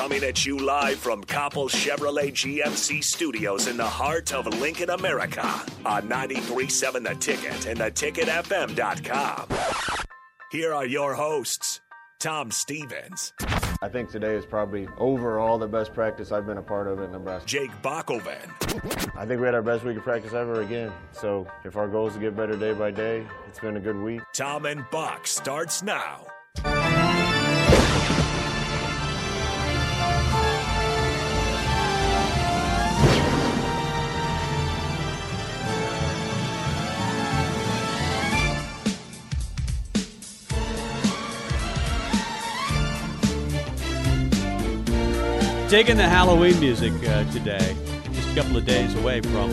coming at you live from Copple Chevrolet GMC studios in the heart of Lincoln, America on 937 The Ticket and theticketfm.com. Here are your hosts, Tom Stevens, I think today is probably overall the best practice I've been a part of at Nebraska. Jake Bakoven, I think we had our best week of practice ever again. So if our goal is to get better day by day, it's been a good week. Tom and Bock starts now. Digging the Halloween music uh, today, just a couple of days away from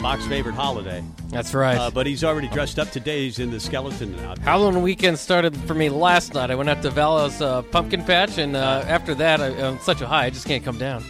Bock's favorite holiday. That's right. Uh, but he's already dressed up today. He's in the skeleton outfit. Halloween weekend started for me last night. I went out to Val's uh, pumpkin patch, and uh, after that, I, I'm such a high, I just can't come down.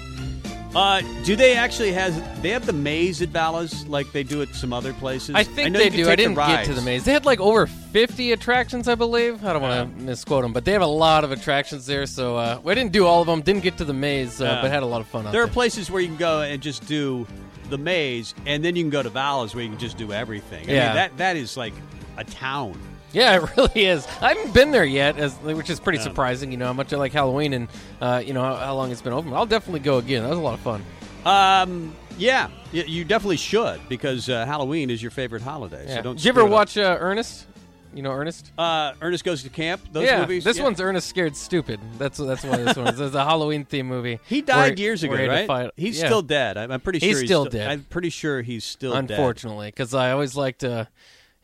Uh, do they actually have they have the maze at Vala's like they do at some other places? I think know they do. I didn't get to the maze. They had like over 50 attractions, I believe. I don't want to misquote them, but they have a lot of attractions there. So uh, we didn't do all of them. Didn't get to the maze, uh, but had a lot of fun There are places where you can go and just do the maze, and then you can go to Vala's where you can just do everything. I Yeah. mean, that that is like a town. Yeah, it really is. I haven't been there yet, as, which is pretty surprising. You know how much I like Halloween, and uh, you know how, how long it's been open. I'll definitely go again. That was a lot of fun. Um, yeah, you definitely should because uh, Halloween is your favorite holiday. Yeah. So don't. Did you ever screw it up. watch uh, Ernest? You know Ernest? Uh, Ernest goes to camp. Those yeah, movies. this Yeah. one's Ernest Scared Stupid. That's that's why this one is. It's a Halloween theme movie. He died years ago, he right? He's yeah. still dead. I'm, I'm pretty sure He's he's, still dead. I'm pretty sure he's still dead. unfortunately, because I always liked uh,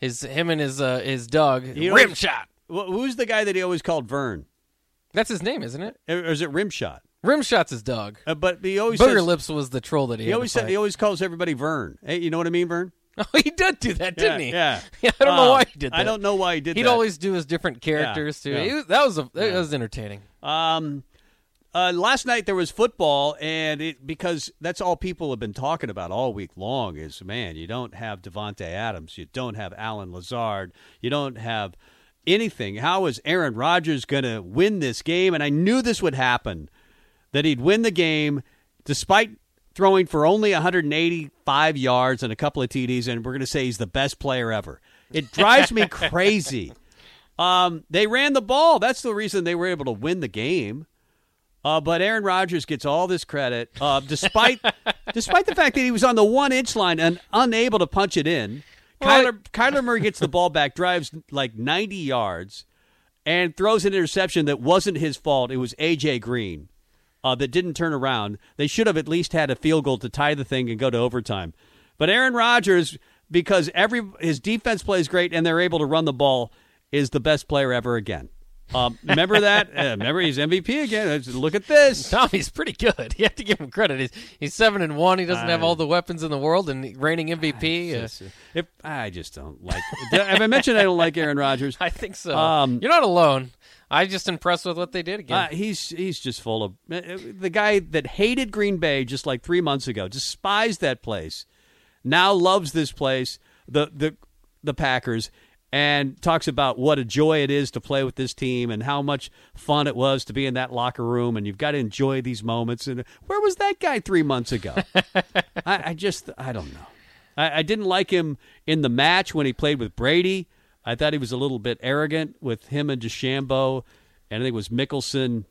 his him and his uh, his always- Rimshot. Wh- Who's the guy that he always called Vern? That's his name, isn't it? Or is it Rimshot? Rimshot's his dog. Uh, but he always Booger says, Lips was the troll that he, He had always to said, fight. he always calls everybody Vern. Hey, you know what I mean, Vern? Oh, he did do that, didn't he? Yeah. Yeah, I don't know Um, why he did that. I don't know why he did He'd that. always do his different characters too. yeah. He was- that was a, that Yeah. was entertaining. Um, uh, last night there was football, and it because that's all people have been talking about all week long. Is man, you don't have Davante Adams, you don't have Allen Lazard, you don't have anything. How is Aaron Rodgers going to win this game? And I knew this would happen, that he'd win the game despite throwing for only 185 yards and a couple of TDs, and we're going to say he's the best player ever. It drives me crazy. Um, they ran the ball. That's the reason they were able to win the game. Uh, but Aaron Rodgers gets all this credit, uh, despite despite the fact that he was on the one inch line and unable to punch it in. Well, Kyler, Kyler Murray gets the ball back, drives like 90 yards, and throws an interception that wasn't his fault. It was AJ Green uh, that didn't turn around. They should have at least had a field goal to tie the thing and go to overtime. But Aaron Rodgers, because every his defense plays great and they're able to run the ball, is the best player ever again. Um, remember that? Uh, remember he's MVP again. Look at this. Tommy's pretty good. You have to give him credit. He's, he's seven and one. He doesn't have all the weapons in the world, and reigning MVP. uh, Just- if I just don't like. Have I mentioned I don't like Aaron Rodgers? I think so. Um, You're not alone. I'm just impressed with what they did again. Uh, he's he's just full of uh, the guy that hated Green Bay just like three months ago, despised that place, now loves this place, the the the Packers, and talks about what a joy it is to play with this team and how much fun it was to be in that locker room, and you've got to enjoy these moments. And where was that guy three months ago? I, I just I don't know. I, I didn't like him in the match when he played with Brady. I thought he was a little bit arrogant with him and DeChambeau, and I think it was Mickelson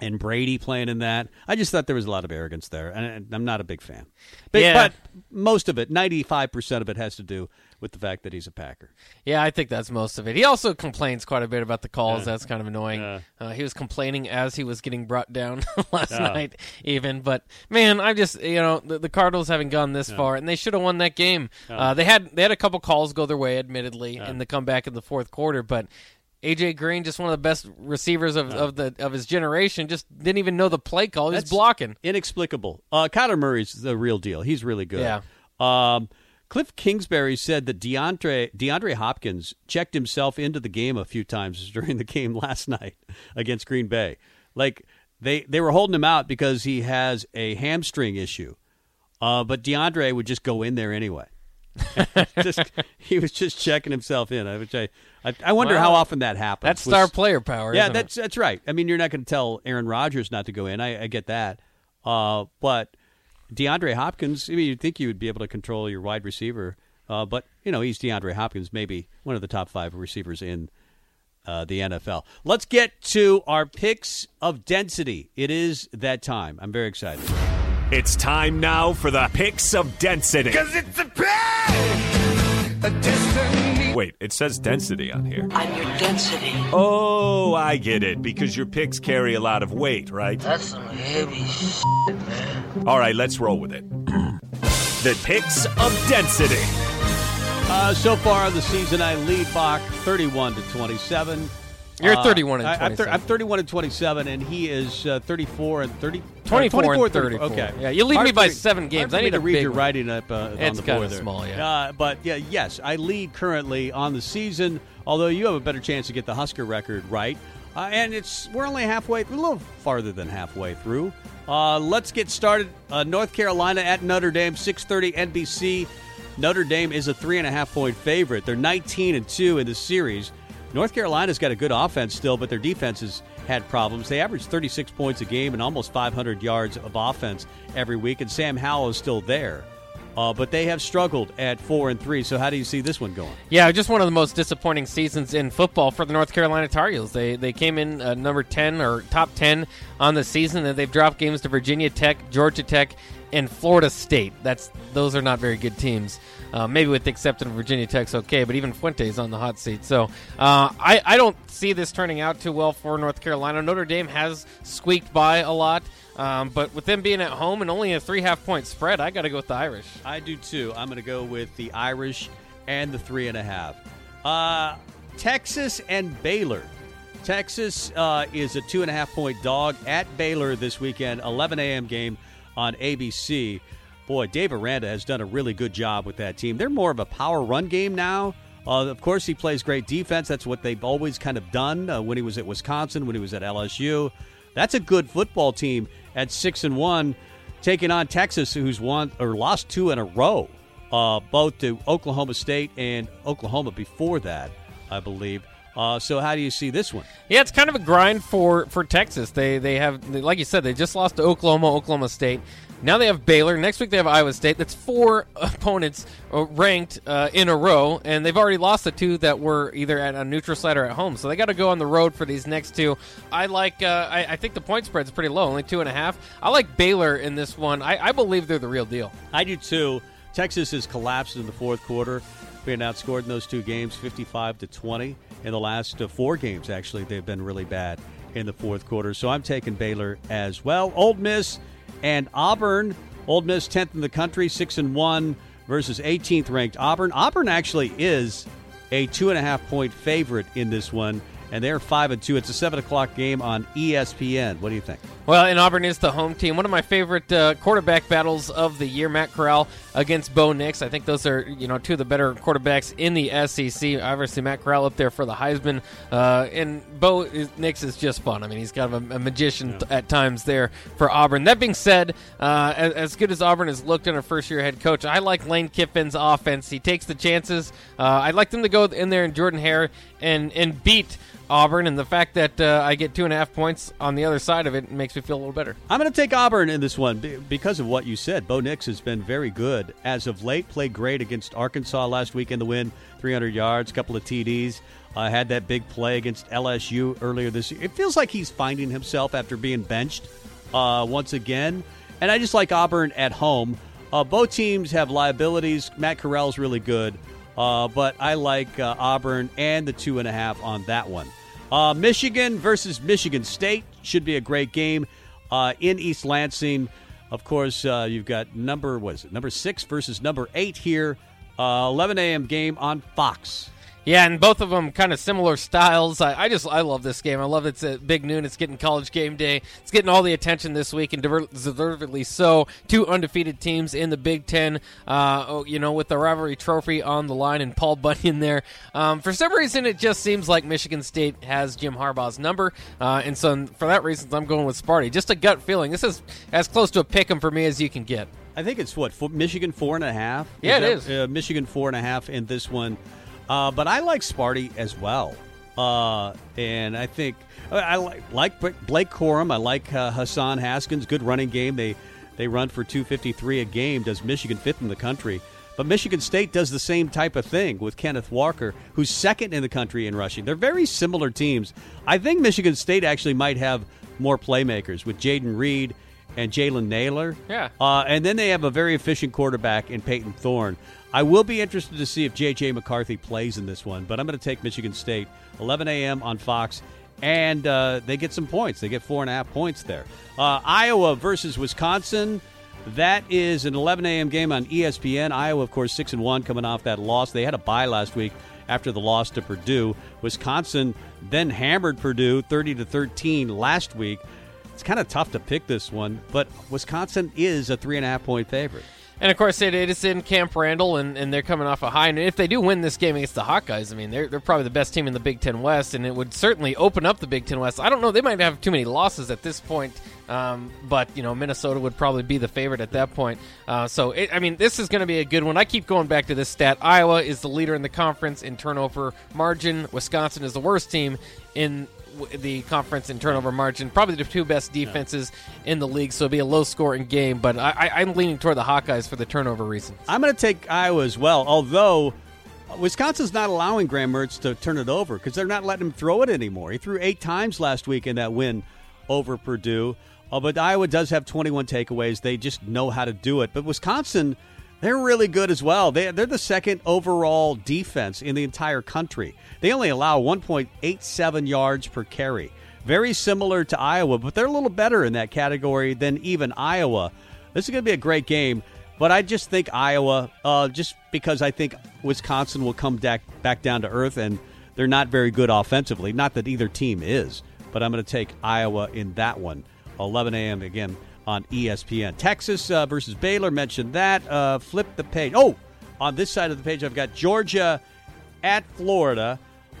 and Brady playing in that. I just thought there was a lot of arrogance there, and I'm not a big fan. But, Yeah. but most of it, 95% of it, has to do with the fact that he's a Packer. Yeah, I think that's most of it. He also complains quite a bit about the calls. Yeah. That's kind of annoying. Yeah. Uh, he was complaining as he was getting brought down last Yeah. night, even. But man, I just you know the, the Cardinals having gone this far, and they should have won that game. Uh, they had they had a couple calls go their way, admittedly, in the comeback in the fourth quarter, but. AJ Green, just one of the best receivers of, of the of his generation, just didn't even know the play call. He's blocking. Inexplicable. Uh, Kyler Murray's the real deal. He's really good. Yeah. Um, Cliff Kingsbury said that DeAndre DeAndre Hopkins checked himself into the game a few times during the game last night against Green Bay. Like they they were holding him out because he has a hamstring issue. Uh, but DeAndre would just go in there anyway. just, he was just checking himself in. I, which I, I, I wonder Wow. how often that happens. That's Was- star player power. yeah, isn't it? that's that's right. I mean, you're not going to tell Aaron Rodgers not to go in. I, I get that, uh, but DeAndre Hopkins. I mean, you'd think you would be able to control your wide receiver, uh, but you know he's DeAndre Hopkins, maybe one of the top five receivers in uh, the NFL. Let's get to our picks of density. It is that time. I'm very excited. It's time now for the picks of density. Cause it's a pain, a destiny. Wait, it says density on here. I'm your density. Oh, I get it. Because your picks carry a lot of weight, right? That's some heavy shit, man. All right, let's roll with it. the picks of density. Uh, so far in the season, I lead Bock 31 to 27. You're Uh, 31 and I- I'm, 27. I'm 31 and 27, and he is uh, 34 and 30. 24 and 34. Okay. Yeah, you lead Hard me by seven games. I need to read your one. writing up uh, on It's the kinda board there. small, yeah. Uh, but yeah, yes, I lead currently on the season. Although you have a better chance to get the Husker record right, uh, and it's we're only halfway, a little farther than halfway through. Uh, let's get started. Uh, North Carolina at Notre Dame, 6:30 NBC. Notre Dame is a three and a half point favorite. They're 19 and two in the series. North Carolina's got a good offense still, but their defense has had problems. They average 36 points a game and almost 500 yards of offense every week, and Sam Howell is still there. Uh, but they have struggled at four and three. So how do you see this one going? Yeah, just one of the most disappointing seasons in football for the North Carolina Tar Heels. They they came in uh, number ten or top ten on the season, and they've dropped games to Virginia Tech, Georgia Tech, and Florida State. That's those are not very good teams. Uh, maybe with the exception of Virginia Tech's okay, but even Fuente's on the hot seat. So uh, I I don't see this turning out too well for North Carolina. Notre Dame has squeaked by a lot. Um, but with them being at home and only a three half point spread, I got to go with the Irish. I do too. I'm going to go with the Irish and the three and a half. Uh, Texas and Baylor. Texas uh, is a two and a half point dog at Baylor this weekend, 11 a.m. game on ABC. Boy, Dave Aranda has done a really good job with that team. They're more of a power run game now. Uh, of course, he plays great defense. That's what they've always kind of done uh, when he was at Wisconsin, when he was at LSU. That's a good football team at six and one, taking on Texas, who's won or lost two in a row, uh, both to Oklahoma State and Oklahoma before that, I believe. Uh, so, how do you see this one? Yeah, it's kind of a grind for for Texas. They they have like you said they just lost to Oklahoma, Oklahoma State. Now they have Baylor. Next week they have Iowa State. That's four opponents uh, ranked uh, in a row, and they've already lost the two that were either at a neutral site or at home. So they got to go on the road for these next two. I like. Uh, I, I think the point spread's pretty low, only two and a half. I like Baylor in this one. I, I believe they're the real deal. I do too. Texas has collapsed in the fourth quarter, being outscored in those two games, 55 to 20. In the last uh, four games, actually, they've been really bad in the fourth quarter. So I'm taking Baylor as well. Ole Miss and Auburn. Ole Miss 10th in the country, six and one versus 18th ranked Auburn. Auburn actually is a two and a half point favorite in this one, and they're five and two. It's a seven o'clock game on ESPN. What do you think? Well, and Auburn is the home team. One of my favorite uh, quarterback battles of the year, Matt Corral against Bo Nix. I think those are you know two of the better quarterbacks in the SEC. Obviously, Matt Corral up there for the Heisman, uh, and Bo is, Nix is just fun. I mean, he's kind of a, a magician t- at times there for Auburn. That being said, uh, as, as good as Auburn has looked in a first-year head coach, I like Lane Kiffin's offense. He takes the chances. Uh, I'd like them to go in there and Jordan Hare and and beat. Auburn, and the fact that uh, I get two and a half points on the other side of it makes me feel a little better. I'm going to take Auburn in this one because of what you said. Bo Nix has been very good as of late. Played great against Arkansas last week in the win, 300 yards, couple of TDs. Uh, had that big play against LSU earlier this year. It feels like he's finding himself after being benched uh, once again. And I just like Auburn at home. Uh, both teams have liabilities. Matt Corral's really good, uh, but I like uh, Auburn and the two and a half on that one. Uh, Michigan versus Michigan State should be a great game uh, in East Lansing. Of course, uh, you've got number what is it? Number six versus number eight here. Uh, 11 a.m. game on Fox. Yeah, and both of them kind of similar styles. I, I just I love this game. I love it's at big noon. It's getting college game day. It's getting all the attention this week, and deservedly so. Two undefeated teams in the Big Ten. Uh, oh, you know, with the rivalry trophy on the line and Paul Bunyan there. Um, for some reason, it just seems like Michigan State has Jim Harbaugh's number, uh, and so for that reason, I'm going with Sparty. Just a gut feeling. This is as close to a pick 'em for me as you can get. I think it's what four, Michigan four and a half. Yeah, it that- is. Uh, Michigan four and a half in this one, uh, but I like Sparty as well. Uh, and I think I like like Blake Corum. I like uh, Hassan Haskins. Good running game. They they run for two fifty three a game. Does Michigan fifth in the country? But Michigan State does the same type of thing with Kenneth Walker, who's second in the country in rushing. They're very similar teams. I think Michigan State actually might have more playmakers with Jayden Reed and Jalen Nailor. Yeah. Uh, and then they have a very efficient quarterback in Payton Thorne. I will be interested to see if J.J. McCarthy plays in this one, but I'm going to take Michigan State, 11 a.m. on Fox, and uh, they get some points. They get four and a half points there. Uh, Iowa versus Wisconsin. That is an 11 a.m. game on ESPN. Iowa, of course, six and one, coming off that loss. They had a bye last week after the loss to Purdue. Wisconsin then hammered Purdue 30 to 13 last week. It's kind of tough to pick this one, but Wisconsin is a three and a half point favorite. And of course, it, is in Camp Randall, and, and they're coming off a high. And if they do win this game against the Hawkeyes, I mean, they're, they're probably the best team in the Big Ten West, and it would certainly open up the Big Ten West. I don't know; they might have too many losses at this point, um, but you know, Minnesota would probably be the favorite at that point. Uh, so, it, I mean, this is going to be a good one. I keep going back to this stat: Iowa is the leader in the conference in turnover margin. Wisconsin is the worst team in the conference in turnover margin. Probably the two best defenses in the league, so it'll be a low scoring game. But I, I, I'm leaning toward the Hawkeyes for the turnover reasons. I'm going to take Iowa as well, although Wisconsin's not allowing Graham Mertz to turn it over because they're not letting him throw it anymore. He threw eight times last week in that win over Purdue. Uh, but Iowa does have 21 takeaways. They just know how to do it. But Wisconsin, they're really good as well. They, they're the second overall defense in the entire country. They only allow 1.87 yards per carry. Very similar to Iowa, but they're a little better in that category than even Iowa. This is going to be a great game, but I just think Iowa, uh, just because I think Wisconsin will come back, back down to earth and they're not very good offensively. Not that either team is, but I'm going to take Iowa in that one. 11 a.m. again on ESPN. Texas uh, versus Baylor, mentioned that. Uh, flip the page. Oh, on this side of the page, I've got Georgia at Florida.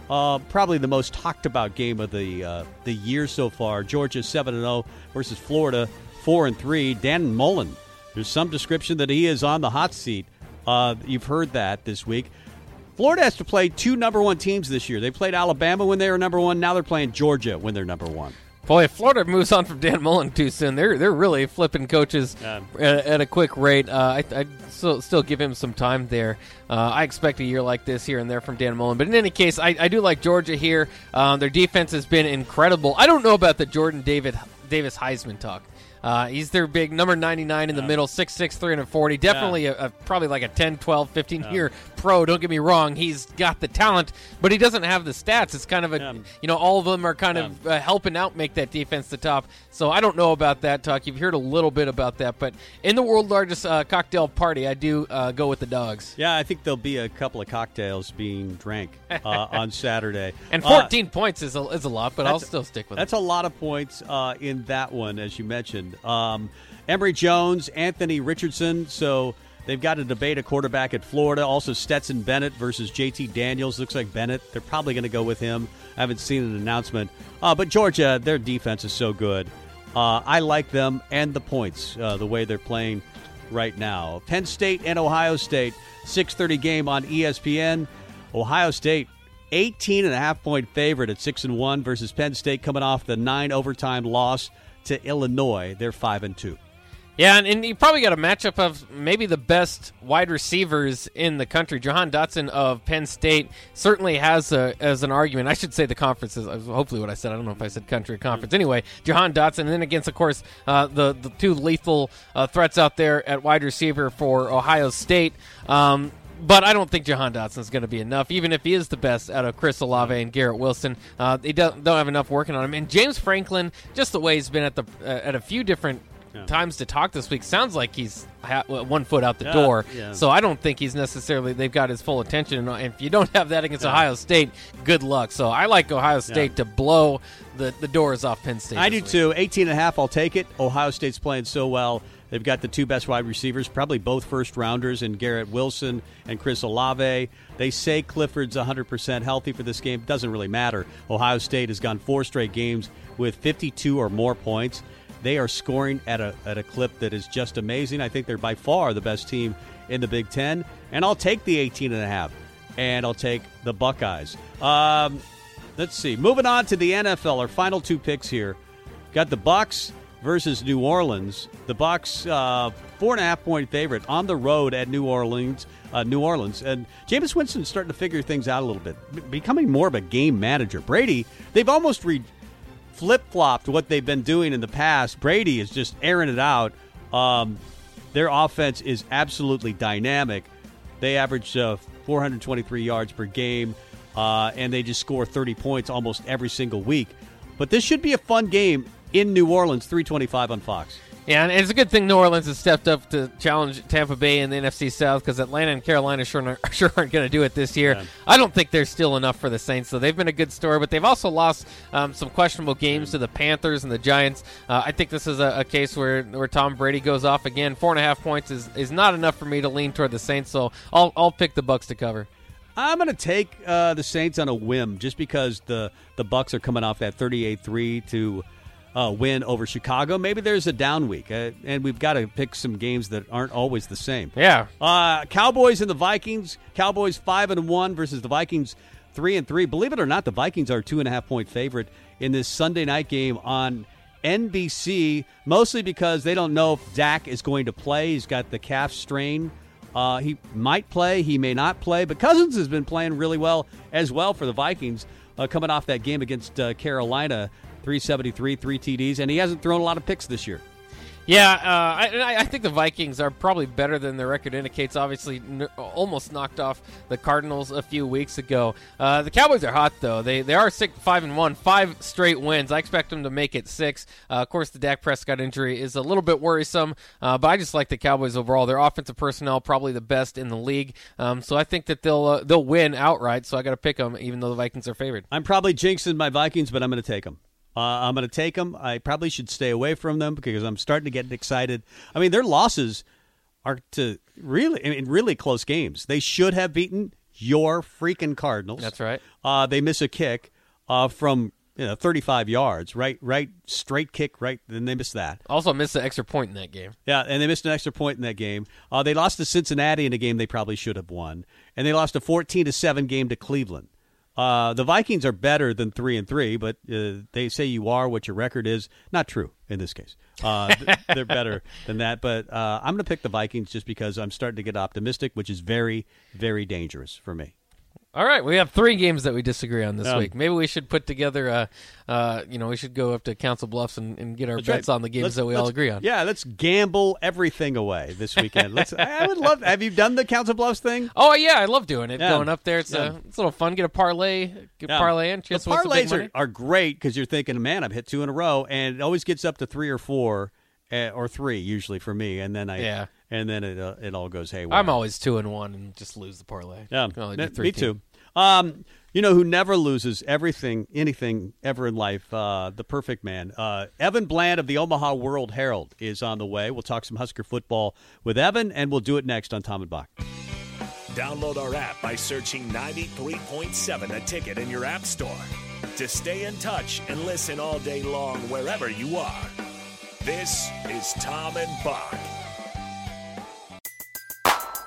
Uh, probably the most talked about game of the uh, the year so far. Georgia seven and zero versus Florida four and three. Dan Mullen. There's some description that he is on the hot seat. Uh, you've heard that this week. Florida has to play two number one teams this year. They played Alabama when they were number one. Now they're playing Georgia when they're number one. Boy, if Florida moves on from Dan Mullen too soon, they're they're really flipping coaches at, at a quick rate. Uh, I I still still give him some time there. Uh, I expect a year like this here and there from Dan Mullen, but in any case, I, I do like Georgia here. Um, their defense has been incredible. I don't know about the Jordan David Davis Heisman talk. Uh, he's their big number 99 in the middle, 6'6", 340. Definitely a, a, probably like a 10, 12, 15 year pro. Don't get me wrong. He's got the talent, but he doesn't have the stats. It's kind of a, Yeah. you know, all of them are kind of uh, helping out make that defense the top. So I don't know about that talk. You've heard a little bit about that, but in the world largest uh, cocktail party, I do uh, go with the dogs. Yeah, I think there'll be a couple of cocktails being drank uh, on Saturday. And Uh, 14 points is a, is a lot, but I'll still stick with That's it. a lot of points uh, in that one, as you mentioned. Um, Emory Jones, Anthony Richardson. So they've got to debate a quarterback at Florida. Also, Stetson Bennett versus JT Daniels. Looks like Bennett. They're probably going to go with him. I haven't seen an announcement. Uh, but Georgia, their defense is so good. Uh, I like them and the points, uh, the way they're playing right now. Penn State and Ohio State, 6:30 game on ESPN. Ohio State 18 and a half point favorite at 6 and 1 versus Penn State coming off the 9 overtime loss to Illinois. They're 5 and 2. Yeah, and, and you probably got a matchup of maybe the best wide receivers in the country. Jahan Dotson of Penn State certainly has a, as an argument. I should say the conference is hopefully what I said. I don't know if I said country or conference. Anyway, Jahan Dotson, and then against, of course, uh, the the two lethal uh, threats out there at wide receiver for Ohio State. Um, but I don't think Jahan Dotson is going to be enough, even if he is the best out of Chris Olave and Garrett Wilson. Uh, they don't, don't have enough working on him. And James Franklin, just the way he's been at the uh, at a few different times to talk this week. Sounds like he's ha- one foot out the Yeah, door. yeah. So I don't think he's necessarily they've got his full attention. And if you don't have that against Ohio State, good luck. So I like Ohio State to blow the, the doors off Penn State. I do week. too. 18 and a half, I'll take it. Ohio State's playing so well. They've got the two best wide receivers, probably both first rounders, in Garrett Wilson and Chris Olave. They say Clifford's 100% healthy for this game. Doesn't really matter. Ohio State has gone four straight games with 52 or more points. They are scoring at a, at a clip that is just amazing. I think they're by far the best team in the Big Ten. And I'll take the 18 and a half. And I'll take the Buckeyes. Um, let's see. Moving on to the NFL, our final two picks here. Got the Bucks versus New Orleans. The Bucks, uh, four and a half point favorite on the road at New Orleans. Uh, New Orleans and Jameis Winston's starting to figure things out a little bit, be- becoming more of a game manager. Brady, they've almost re- flip flopped what they've been doing in the past. Brady is just airing it out. Um, their offense is absolutely dynamic. They average uh, 423 yards per game, uh, and they just score 30 points almost every single week. But this should be a fun game in New Orleans, 325 on Fox. Yeah, and it's a good thing New Orleans has stepped up to challenge Tampa Bay in the NFC South because Atlanta and Carolina sure, not, sure aren't going to do it this year. Yeah. I don't think they're still enough for the Saints, so they've been a good story, but they've also lost um, some questionable games to the Panthers and the Giants. Uh, I think this is a, a case where, where Tom Brady goes off again. Four and a half points is, is not enough for me to lean toward the Saints, so I'll, I'll pick the Bucks to cover. I'm going to take uh, the Saints on a whim just because the, the Bucks are coming off that 38-3 to uh, win over Chicago. Maybe there's a down week, uh, and we've got to pick some games that aren't always the same. Yeah. Uh, Cowboys and the Vikings. Cowboys five and one versus the Vikings three and three. Believe it or not, the Vikings are two and a half point favorite in this Sunday night game on NBC. Mostly because they don't know if Dak is going to play. He's got the calf strain. Uh, he might play, he may not play, but Cousins has been playing really well as well for the Vikings, uh, coming off that game against uh, Carolina, 373, three TDs, and he hasn't thrown a lot of picks this year. Yeah, uh, I, I think the Vikings are probably better than the record indicates. Obviously, n- almost knocked off the Cardinals a few weeks ago. Uh, the Cowboys are hot though. They they are six, five and one, five straight wins. I expect them to make it six. Uh, of course, the Dak Prescott injury is a little bit worrisome, uh, but I just like the Cowboys overall. Their offensive personnel probably the best in the league. Um, so I think that they'll uh, they'll win outright. So I got to pick them, even though the Vikings are favored. I'm probably jinxing my Vikings, but I'm going to take them. Uh, I'm going to take them. I probably should stay away from them because I'm starting to get excited. I mean, their losses are to really, I mean, really close games. They should have beaten your freaking Cardinals. That's right. Uh, they miss a kick uh, from you know 35 yards, right, right, straight kick, right. Then they miss that. Also missed the extra point in that game. Yeah, and they missed an extra point in that game. Uh, they lost to Cincinnati in a game they probably should have won, and they lost a 14 to seven game to Cleveland. Uh, the Vikings are better than three and three, but uh, they say you are what your record is. Not true in this case. Uh, th- they're better than that, but uh, I'm going to pick the Vikings just because I'm starting to get optimistic, which is very, very dangerous for me. All right, we have three games that we disagree on this Yeah. week. Maybe we should put together a, uh, you know, we should go up to Council Bluffs and, and get our bets right. on the games Let's- that we all agree on. Yeah, let's gamble everything away this weekend. Let's. I would love. Have you done the Council Bluffs thing? Oh yeah, I love doing it. Yeah. Going up there, it's Yeah. a it's a little fun. Get a parlay, get Yeah. parlay in. Chance the to win some big parlays are, are great because you're thinking, man, I've hit two in a row, and it always gets up to three or four, uh, or three usually for me, and then I Yeah. And then it uh, it all goes haywire. I'm always two and one and just lose the parlay. yeah, Can only do me three too. Um, you know who never loses everything, anything ever in life? Uh, the perfect man, uh, Evan Bland of the Omaha World Herald is on the way. We'll talk some Husker football with Evan, and we'll do it next on Tom and Bock. Download our app by searching 93.7 a ticket in your app store to stay in touch and listen all day long wherever you are. This is Tom and Bock.